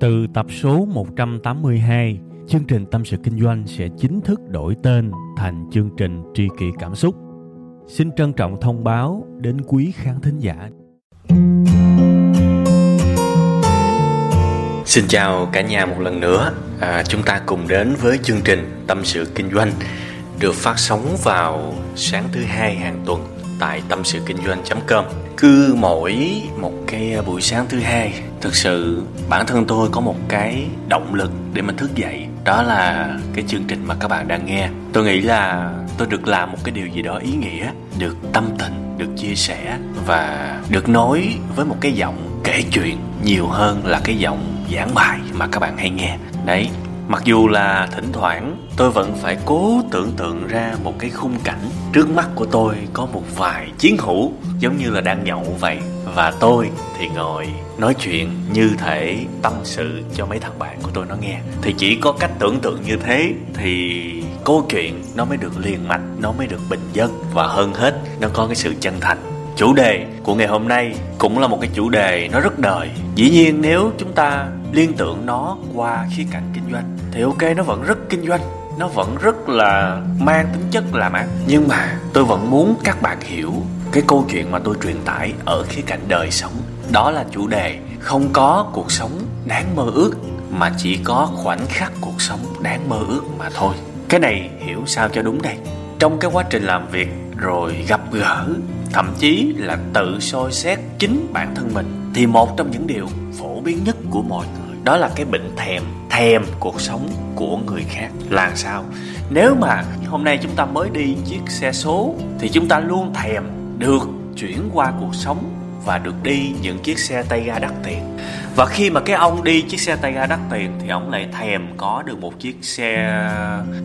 Từ tập số 182, chương trình Tâm sự Kinh doanh sẽ chính thức đổi tên thành chương trình Tri kỷ Cảm xúc. Xin trân trọng thông báo đến quý khán thính giả. Xin chào cả nhà một lần nữa. À, chúng ta cùng đến với chương trình Tâm sự Kinh doanh được phát sóng vào sáng thứ hai hàng tuần tại tâm sự kinh doanh.com cứ mỗi một cái buổi sáng thứ hai, thực sự bản thân tôi có một cái động lực để mình thức dậy. Đó là cái chương trình mà các bạn đang nghe. Tôi nghĩ là tôi được làm một cái điều gì đó ý nghĩa, được tâm tình, được chia sẻ và được nói với một cái giọng kể chuyện nhiều hơn là cái giọng giảng bài mà các bạn hay nghe. Đấy, mặc dù là thỉnh thoảng tôi vẫn phải cố tưởng tượng ra một cái khung cảnh trước mắt của tôi có một vài chiến hữu giống như là đang nhậu vậy. Và tôi thì ngồi nói chuyện như thể tâm sự cho mấy thằng bạn của tôi nó nghe. Thì chỉ có cách tưởng tượng như thế thì câu chuyện nó mới được liền mạch, nó mới được bình dân. Và hơn hết, nó có cái sự chân thành. Chủ đề của ngày hôm nay cũng là một cái chủ đề nó rất đời. Dĩ nhiên nếu chúng ta liên tưởng nó qua khía cạnh kinh doanh thì ok, nó vẫn rất kinh doanh nó vẫn rất là mang tính chất làm ăn nhưng mà tôi vẫn muốn các bạn hiểu cái câu chuyện mà tôi truyền tải ở khía cạnh đời sống. Đó là chủ đề không có cuộc sống đáng mơ ước, mà chỉ có khoảnh khắc cuộc sống đáng mơ ước mà thôi. Cái này hiểu sao cho đúng đây? Trong cái quá trình làm việc rồi gặp gỡ, thậm chí là tự soi xét chính bản thân mình, thì một trong những điều phổ biến nhất của mọi người, đó là cái bệnh thèm thèm cuộc sống của người khác. Là sao? Nếu mà hôm nay chúng ta mới đi chiếc xe số thì chúng ta luôn thèm được chuyển qua cuộc sống và được đi những chiếc xe tay ga đắt tiền. Và khi mà cái ông đi chiếc xe tay ga đắt tiền thì ông lại thèm có được một chiếc xe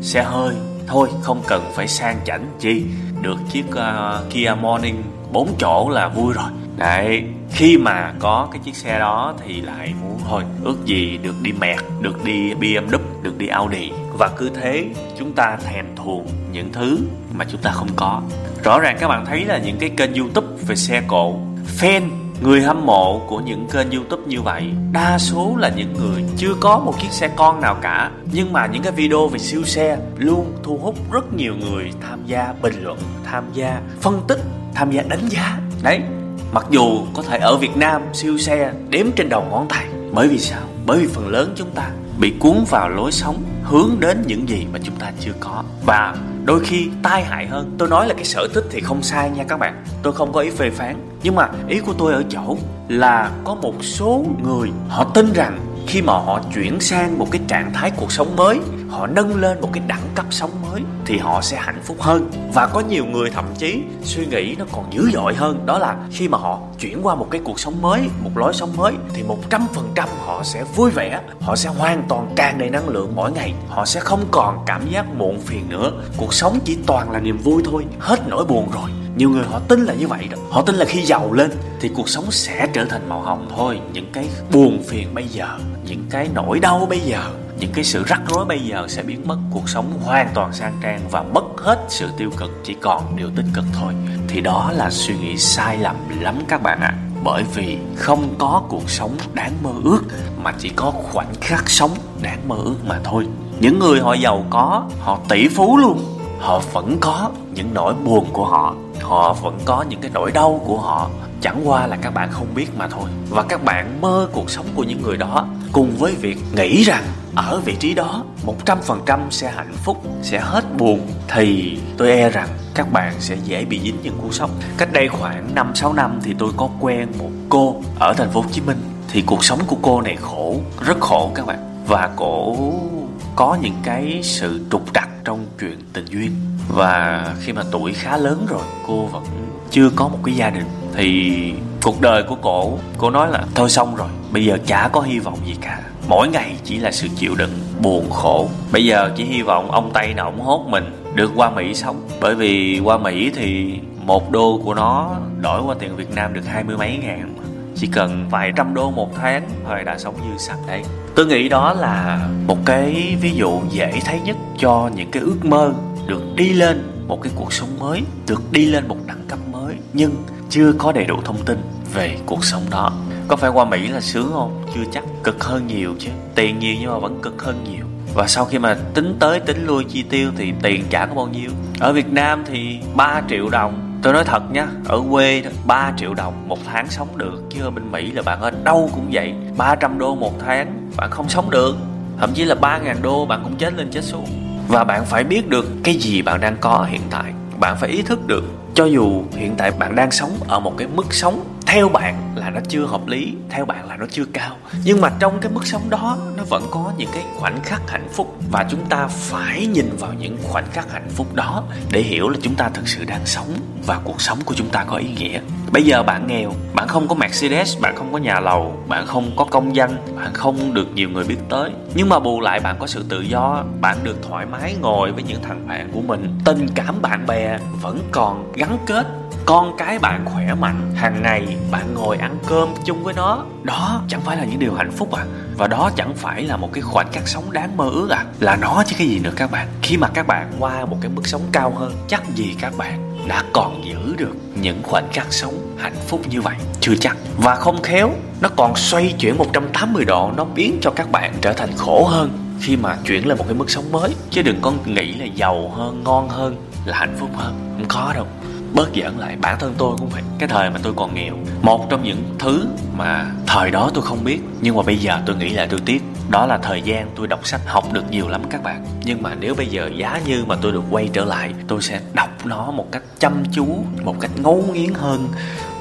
xe hơi. Thôi không cần phải sang chảnh chi. Được chiếc uh, Kia Morning 4 chỗ là vui rồi. Đấy khi mà có cái chiếc xe đó thì lại muốn thôi, ước gì được đi mẹt, được đi BMW được đi Audi. Và cứ thế chúng ta thèm thuồng những thứ mà chúng ta không có. Rõ ràng các bạn thấy là những cái kênh youtube về xe cộ, fan, người hâm mộ của những kênh youtube như vậy, đa số là những người chưa có một chiếc xe con nào cả. Nhưng mà những cái video về siêu xe luôn thu hút rất nhiều người tham gia bình luận, tham gia phân tích, tham gia đánh giá. Đấy mặc dù có thể ở việt nam siêu xe, đếm trên đầu ngón tay, bởi vì sao? Bởi vì phần lớn chúng ta bị cuốn vào lối sống hướng đến những gì mà chúng ta chưa có. Và đôi khi tai hại hơn. Tôi nói là cái sở thích thì không sai nha các bạn. Tôi không có ý phê phán. Nhưng mà ý của tôi ở chỗ là có một số người họ tin rằng khi mà họ chuyển sang một cái trạng thái cuộc sống mới họ nâng lên một cái đẳng cấp sống mới thì họ sẽ hạnh phúc hơn. Và có nhiều người thậm chí suy nghĩ nó còn dữ dội hơn. Đó là khi mà họ chuyển qua một cái cuộc sống mới, một lối sống mới thì một trăm phần trăm họ sẽ vui vẻ, họ sẽ hoàn toàn tràn đầy năng lượng mỗi ngày. Họ sẽ không còn cảm giác muộn phiền nữa. Cuộc sống chỉ toàn là niềm vui thôi, hết nỗi buồn rồi. Nhiều người họ tin là như vậy đó. Họ tin là khi giàu lên thì cuộc sống sẽ trở thành màu hồng thôi. Những cái buồn phiền bây giờ, những cái nỗi đau bây giờ những cái sự rắc rối bây giờ sẽ biến mất, cuộc sống hoàn toàn sang trang và mất hết sự tiêu cực, chỉ còn điều tích cực thôi. Thì đó là suy nghĩ sai lầm lắm các bạn ạ. À. bởi vì không có cuộc sống đáng mơ ước, mà chỉ có khoảnh khắc sống đáng mơ ước mà thôi. Những người họ giàu có, họ tỷ phú luôn. Họ vẫn có những nỗi buồn của họ. Họ vẫn có những cái nỗi đau của họ. Chẳng qua là các bạn không biết mà thôi. Và các bạn mơ cuộc sống của những người đó cùng với việc nghĩ rằng ở vị trí đó, một trăm phần trăm sẽ hạnh phúc, sẽ hết buồn. Thì tôi e rằng các bạn sẽ dễ bị dính những cú sốc. Cách đây khoảng năm sáu năm thì tôi có quen một cô ở thành phố hồ chí minh. Thì cuộc sống của cô này khổ, rất khổ các bạn. Và cổ có những cái sự trục trặc trong chuyện tình duyên. Và khi mà tuổi khá lớn rồi, cô vẫn chưa có một cái gia đình. Thì cuộc đời của cổ, cô nói là, thôi xong rồi, bây giờ chả có hy vọng gì cả mỗi ngày chỉ là sự chịu đựng buồn khổ. Bây giờ chỉ hy vọng ông tây nào ổng hốt mình được qua mỹ sống. Bởi vì qua mỹ thì một đô của nó đổi qua tiền việt nam được hai mươi mấy ngàn. Chỉ cần vài trăm đô một tháng thôi đã sống dư sạch đấy tôi nghĩ đó là một cái ví dụ dễ thấy nhất cho những cái ước mơ được đi lên một cái cuộc sống mới, được đi lên một đẳng cấp mới, nhưng chưa có đầy đủ thông tin về cuộc sống đó có phải qua mỹ là sướng không? Chưa chắc. Cực hơn nhiều chứ. Tiền nhiều nhưng mà vẫn cực hơn nhiều. Và sau khi mà tính tới, tính lui chi tiêu thì tiền chả có bao nhiêu. Ở việt nam thì 3 triệu đồng. Tôi nói thật nha, ở quê đó 3 triệu đồng một tháng sống được. Chứ ở bên mỹ là bạn ở đâu cũng vậy. 300 đô một tháng, bạn không sống được. Thậm chí là 3.000 đô, bạn cũng chết lên chết xuống. Và bạn phải biết được cái gì bạn đang có hiện tại. Bạn phải ý thức được, cho dù hiện tại bạn đang sống ở một cái mức sống theo bạn là nó chưa hợp lý, theo bạn là nó chưa cao. Nhưng mà trong cái mức sống đó, nó vẫn có những cái khoảnh khắc hạnh phúc. Và chúng ta phải nhìn vào những khoảnh khắc hạnh phúc đó để hiểu là chúng ta thực sự đang sống và cuộc sống của chúng ta có ý nghĩa. Bây giờ bạn nghèo, bạn không có mercedes, bạn không có nhà lầu, bạn không có công danh bạn không được nhiều người biết tới. Nhưng mà bù lại bạn có sự tự do, bạn được thoải mái ngồi với những thằng bạn của mình. Tình cảm bạn bè vẫn còn gắn kết con cái bạn khỏe mạnh, hàng ngày bạn ngồi ăn cơm chung với nó. Đó chẳng phải là những điều hạnh phúc à? Và đó chẳng phải là một cái khoảnh khắc sống đáng mơ ước à? Là nó chứ cái gì nữa các bạn? Khi mà các bạn qua một cái mức sống cao hơn, chắc gì các bạn đã còn giữ được những khoảnh khắc sống hạnh phúc như vậy? Chưa chắc. Và không khéo, nó còn xoay chuyển 180 độ, nó biến cho các bạn trở thành khổ hơn khi mà chuyển lên một cái mức sống mới. Chứ đừng có nghĩ là giàu hơn, ngon hơn là hạnh phúc hơn. Không có đâu bớt giỡn lại. Bản thân tôi cũng vậy cái thời mà tôi còn nghèo, một trong những thứ mà thời đó tôi không biết, nhưng mà bây giờ tôi nghĩ là tôi tiếc. Đó là thời gian tôi đọc sách học được nhiều lắm các bạn. Nhưng mà nếu bây giờ giá như mà tôi được quay trở lại, tôi sẽ đọc nó một cách chăm chú, một cách ngấu nghiến hơn,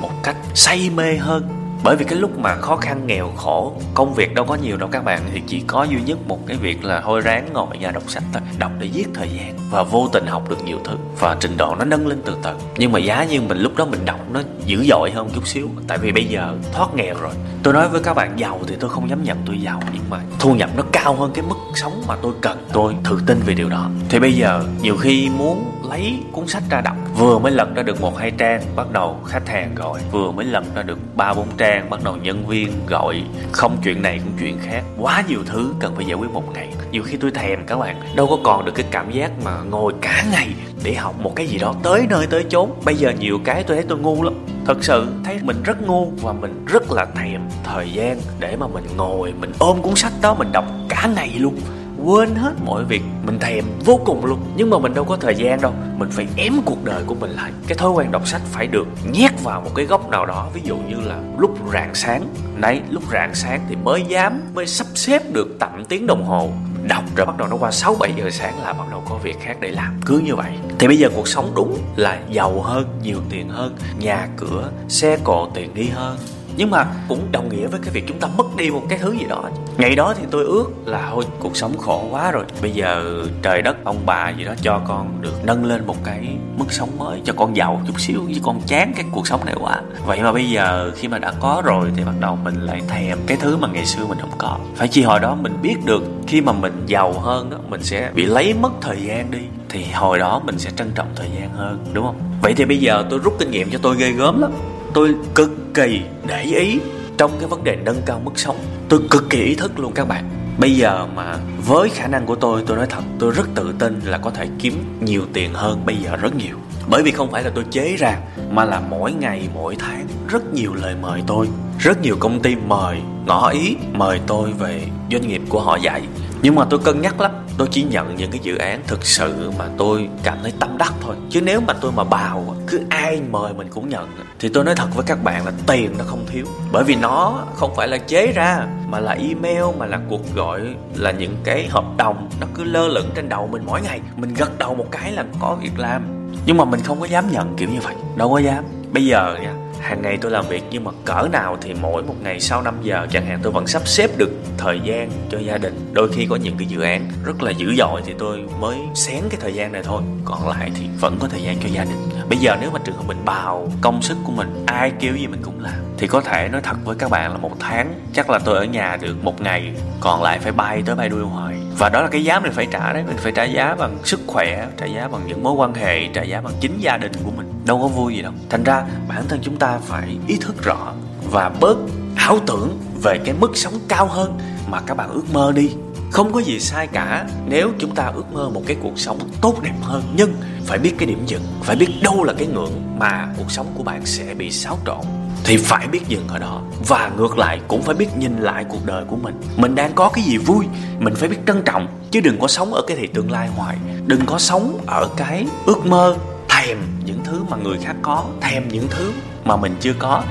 một cách say mê hơn. Bởi vì cái lúc mà khó khăn, nghèo, khổ, công việc đâu có nhiều đâu các bạn. Thì chỉ có duy nhất một cái việc là hôi ráng ngồi ở nhà đọc sách thôi đọc để giết thời gian và vô tình học được nhiều thứ. Và trình độ nó nâng lên từ từ. Nhưng mà giá như mình lúc đó mình đọc nó dữ dội hơn chút xíu. Tại vì bây giờ thoát nghèo rồi. Tôi nói với các bạn, giàu thì tôi không dám nhận tôi giàu, nhưng mà thu nhập nó cao hơn cái mức sống mà tôi cần. Tôi tự tin về điều đó. Thì bây giờ nhiều khi muốn lấy cuốn sách ra đọc. Vừa mới lật ra được một hai trang, bắt đầu khách hàng gọi. Vừa mới lật ra được ba bốn trang, bắt đầu nhân viên gọi. Không, chuyện này cũng chuyện khác. Quá nhiều thứ cần phải giải quyết một ngày. Nhiều khi tôi thèm các bạn. Đâu có còn được cái cảm giác mà ngồi cả ngày để học một cái gì đó tới nơi tới chốn. Bây giờ nhiều cái tôi thấy tôi ngu lắm. Thật sự thấy mình rất ngu và mình rất là thèm thời gian để mà mình ngồi, mình ôm cuốn sách đó, mình đọc cả ngày luôn. Quên hết mọi việc, mình thèm vô cùng luôn. Nhưng mà mình đâu có thời gian đâu. Mình phải ém cuộc đời của mình lại. Cái thói quen đọc sách phải được nhét vào một cái góc nào đó. Ví dụ như là lúc rạng sáng. Đấy, lúc rạng sáng thì mới dám, mới sắp xếp được tạm tiếng đồng hồ đọc rồi bắt đầu nó qua 6 7 giờ sáng là bắt đầu có việc khác để làm. Cứ như vậy. Thì bây giờ cuộc sống đúng là giàu hơn, nhiều tiền hơn, nhà cửa, xe cộ tiện nghi hơn nhưng mà cũng đồng nghĩa với cái việc chúng ta mất đi một cái thứ gì đó. Ngày đó thì tôi ước là thôi, cuộc sống khổ quá rồi. Bây giờ trời đất, ông bà gì đó cho con được nâng lên một cái mức sống mới, cho con giàu chút xíu, chứ con chán cái cuộc sống này quá. Vậy mà bây giờ khi mà đã có rồi thì bắt đầu mình lại thèm cái thứ mà ngày xưa mình không có. Phải chi hồi đó mình biết được khi mà mình giàu hơn đó, mình sẽ bị lấy mất thời gian đi, thì hồi đó mình sẽ trân trọng thời gian hơn, đúng không? Vậy thì bây giờ tôi rút kinh nghiệm cho tôi ghê gớm lắm tôi cực kỳ để ý trong cái vấn đề nâng cao mức sống. Tôi cực kỳ ý thức luôn các bạn. Bây giờ mà với khả năng của tôi tôi nói thật, tôi rất tự tin là có thể kiếm nhiều tiền hơn bây giờ rất nhiều. Bởi vì không phải là tôi chế ra, mà là mỗi ngày, mỗi tháng, rất nhiều lời mời tôi. Rất nhiều công ty mời ngỏ ý, mời tôi về doanh nghiệp của họ dạy. Nhưng mà tôi cân nhắc lắm tôi chỉ nhận những cái dự án thực sự mà tôi cảm thấy tâm đắc thôi. Chứ nếu mà tôi mà bào cứ ai mời mình cũng nhận thì tôi nói thật với các bạn là tiền nó không thiếu. Bởi vì nó không phải là chế ra, mà là email, mà là cuộc gọi, là những cái hợp đồng. Nó cứ lơ lửng trên đầu mình mỗi ngày. Mình gật đầu một cái là có việc làm. Nhưng mà mình không có dám nhận kiểu như vậy. Đâu có dám. Bây giờ nha hàng ngày tôi làm việc nhưng mà cỡ nào thì mỗi một ngày sau 5 giờ chẳng hạn tôi vẫn sắp xếp được thời gian cho gia đình. Đôi khi có những cái dự án rất là dữ dội thì tôi mới xén cái thời gian này thôi. Còn lại thì vẫn có thời gian cho gia đình. Bây giờ nếu mà trường hợp mình bào công sức của mình, ai kêu gì mình cũng làm. Thì có thể nói thật với các bạn là một tháng, chắc là tôi ở nhà được một ngày, còn lại phải bay tới bay đuôi hoài và đó là cái giá mình phải trả đấy. Mình phải trả giá bằng sức khỏe, trả giá bằng những mối quan hệ, trả giá bằng chính gia đình của mình. Đâu có vui gì đâu. Thành ra, bản thân chúng ta phải ý thức rõ và bớt ảo tưởng về cái mức sống cao hơn mà các bạn ước mơ đi. Không có gì sai cả nếu chúng ta ước mơ một cái cuộc sống tốt đẹp hơn. Nhưng phải biết cái điểm dừng, phải biết đâu là cái ngưỡng mà cuộc sống của bạn sẽ bị xáo trộn thì phải biết dừng ở đó. Và ngược lại, cũng phải biết nhìn lại cuộc đời của mình. Mình đang có cái gì vui, mình phải biết trân trọng. Chứ đừng có sống ở cái thị tương lai hoài. Đừng có sống ở cái ước mơ thèm những thứ mà người khác có, thèm những thứ mà mình chưa có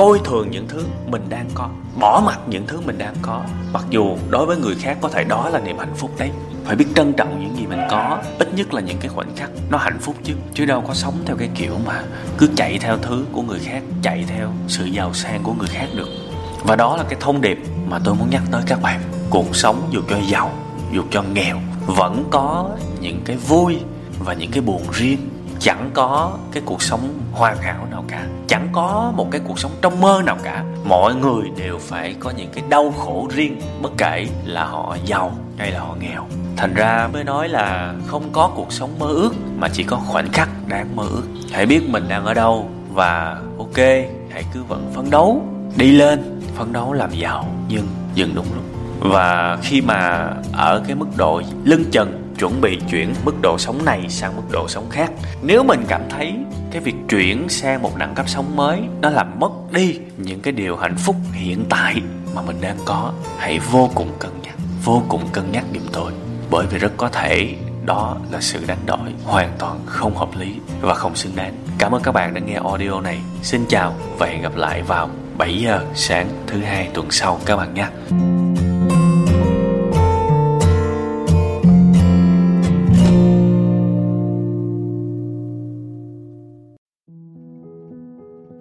coi thường những thứ mình đang có, bỏ mặc những thứ mình đang có. Mặc dù đối với người khác có thể đó là niềm hạnh phúc đấy, phải biết trân trọng những gì mình có, ít nhất là những cái khoảnh khắc nó hạnh phúc chứ. Chứ đâu có sống theo cái kiểu mà cứ chạy theo thứ của người khác, chạy theo sự giàu sang của người khác được. Và đó là cái thông điệp mà tôi muốn nhắc tới các bạn. Cuộc sống dù cho giàu, dù cho nghèo, vẫn có những cái vui và những cái buồn riêng chẳng có cái cuộc sống hoàn hảo nào cả. Chẳng có một cái cuộc sống trong mơ nào cả. Mọi người đều phải có những cái đau khổ riêng, bất kể là họ giàu hay là họ nghèo. Thành ra mới nói là không có cuộc sống mơ ước, mà chỉ có khoảnh khắc đáng mơ ước. Hãy biết mình đang ở đâu và ok, hãy cứ vẫn phấn đấu, đi lên, phấn đấu làm giàu. Nhưng dừng đúng lúc. Và khi mà ở cái mức độ lưng chừng chuẩn bị chuyển mức độ sống này sang mức độ sống khác. Nếu mình cảm thấy cái việc chuyển sang một đẳng cấp sống mới, nó làm mất đi những cái điều hạnh phúc hiện tại mà mình đang có, hãy vô cùng cân nhắc, vô cùng cân nhắc giùm tôi bởi vì rất có thể đó là sự đánh đổi hoàn toàn không hợp lý và không xứng đáng. Cảm ơn các bạn đã nghe audio này. Xin chào và hẹn gặp lại vào 7 giờ sáng thứ hai tuần sau các bạn nhé